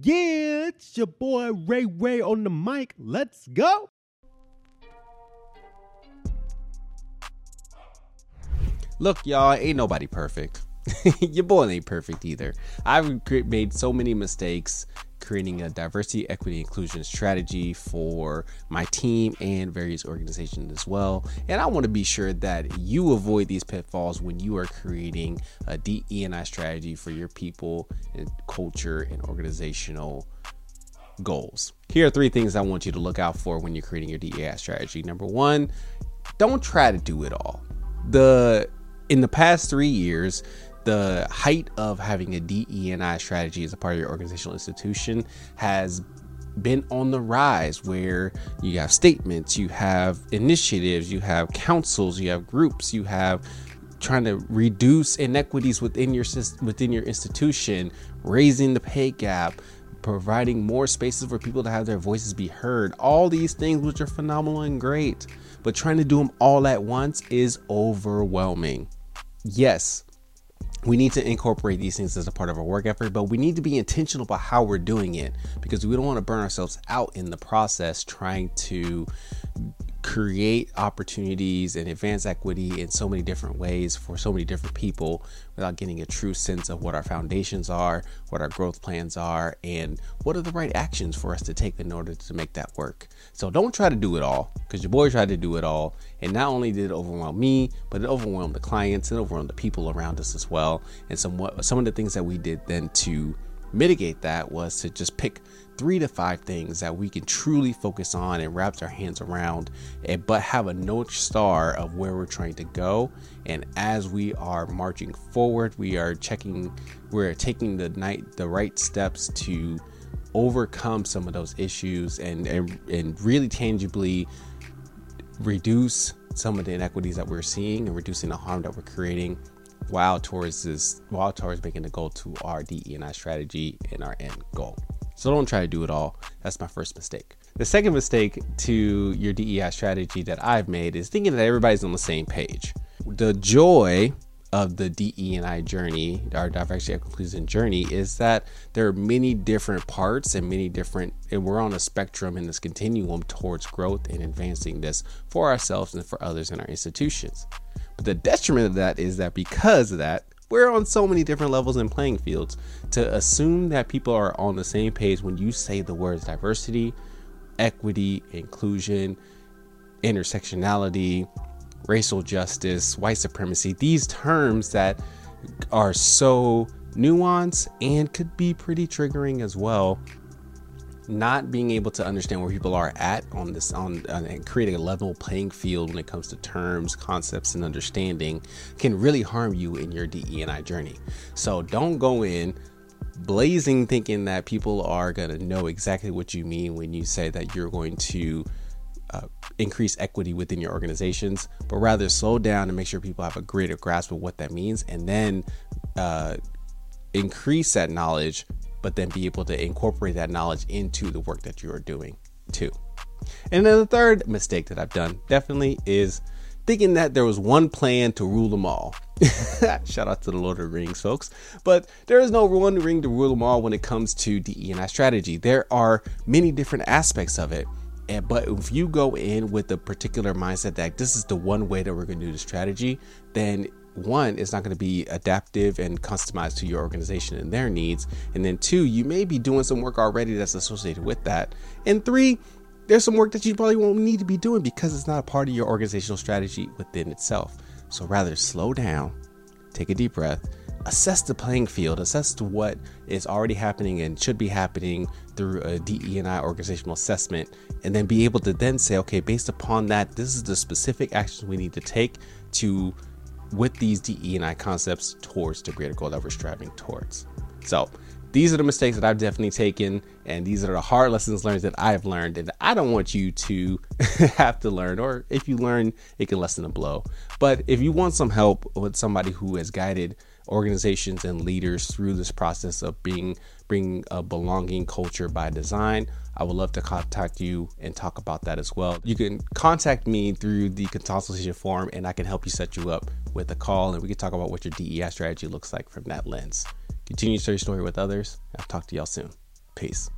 Yeah, it's your boy Ray Ray on the mic. Let's go. Look, y'all, ain't nobody perfect. your boy ain't perfect either. I've made so many mistakes creating a diversity, equity, inclusion strategy for my team and various organizations as well. And I want to be sure that you avoid these pitfalls when you are creating a DE&I strategy for your people and culture and organizational goals. Here are three things I want you to look out for when you're creating your DEI strategy. Number one, don't try to do it all. The in the past three years, the height of having a DE&I strategy as a part of your organizational institution has been on the rise where you have statements, you have initiatives, you have councils, you have groups, you have trying to reduce inequities within your within your institution, raising the pay gap, providing more spaces for people to have their voices be heard. All these things which are phenomenal and great, but trying to do them all at once is overwhelming. Yes, we need to incorporate these things as a part of our work effort, but we need to be intentional about how we're doing it because we don't want to burn ourselves out in the process trying to create opportunities and advance equity in so many different ways for so many different people without getting a true sense of what our foundations are, what our growth plans are, and what are the right actions for us to take in order to make that work. So don't try to do it all because your boy tried to do it all. And not only did it overwhelm me, but it overwhelmed the clients and overwhelmed the people around us as well. And some, some of the things that we did then to mitigate that was to just pick three to five things that we can truly focus on and wrap our hands around, and, but have a north star of where we're trying to go. And as we are marching forward, we are checking, we're taking the night the right steps to overcome some of those issues and, and, and really tangibly reduce some of the inequities that we're seeing and reducing the harm that we're creating while towards this while towards making the goal to our DE and I strategy and our end goal. So don't try to do it all. That's my first mistake. The second mistake to your DEI strategy that I've made is thinking that everybody's on the same page. The joy of the DE and I journey, our diversity and inclusion journey, is that there are many different parts and many different, and we're on a spectrum in this continuum towards growth and advancing this for ourselves and for others in our institutions. The detriment of that is that because of that, we're on so many different levels and playing fields. To assume that people are on the same page when you say the words diversity, equity, inclusion, intersectionality, racial justice, white supremacy, these terms that are so nuanced and could be pretty triggering as well not being able to understand where people are at on this on, on and creating a level playing field when it comes to terms concepts and understanding can really harm you in your DE&I journey. So don't go in blazing thinking that people are going to know exactly what you mean when you say that you're going to uh, increase equity within your organizations, but rather slow down and make sure people have a greater grasp of what that means, and then uh, increase that knowledge but then be able to incorporate that knowledge into the work that you are doing too. And then the third mistake that I've done definitely is thinking that there was one plan to rule them all. Shout out to the Lord of the Rings, folks. But there is no one ring to rule them all when it comes to DE&I strategy. There are many different aspects of it. And, but if you go in with a particular mindset that this is the one way that we're going to do the strategy, then one is not going to be adaptive and customized to your organization and their needs. And then two, you may be doing some work already that's associated with that. And three, there's some work that you probably won't need to be doing because it's not a part of your organizational strategy within itself. So rather slow down, take a deep breath, assess the playing field, assess what is already happening and should be happening through a DE&I organizational assessment, and then be able to then say, okay, based upon that, this is the specific actions we need to take to with these DE and I concepts towards the greater goal that we're striving towards. So these are the mistakes that I've definitely taken, and these are the hard lessons learned that I've learned, and I don't want you to have to learn, or if you learn, it can lessen the blow. But if you want some help with somebody who has guided organizations and leaders through this process of being bring a belonging culture by design, I would love to contact you and talk about that as well. You can contact me through the consultation form, and I can help you set you up with a call, and we can talk about what your DEI strategy looks like from that lens. Continue to share your story with others. I'll talk to y'all soon. Peace.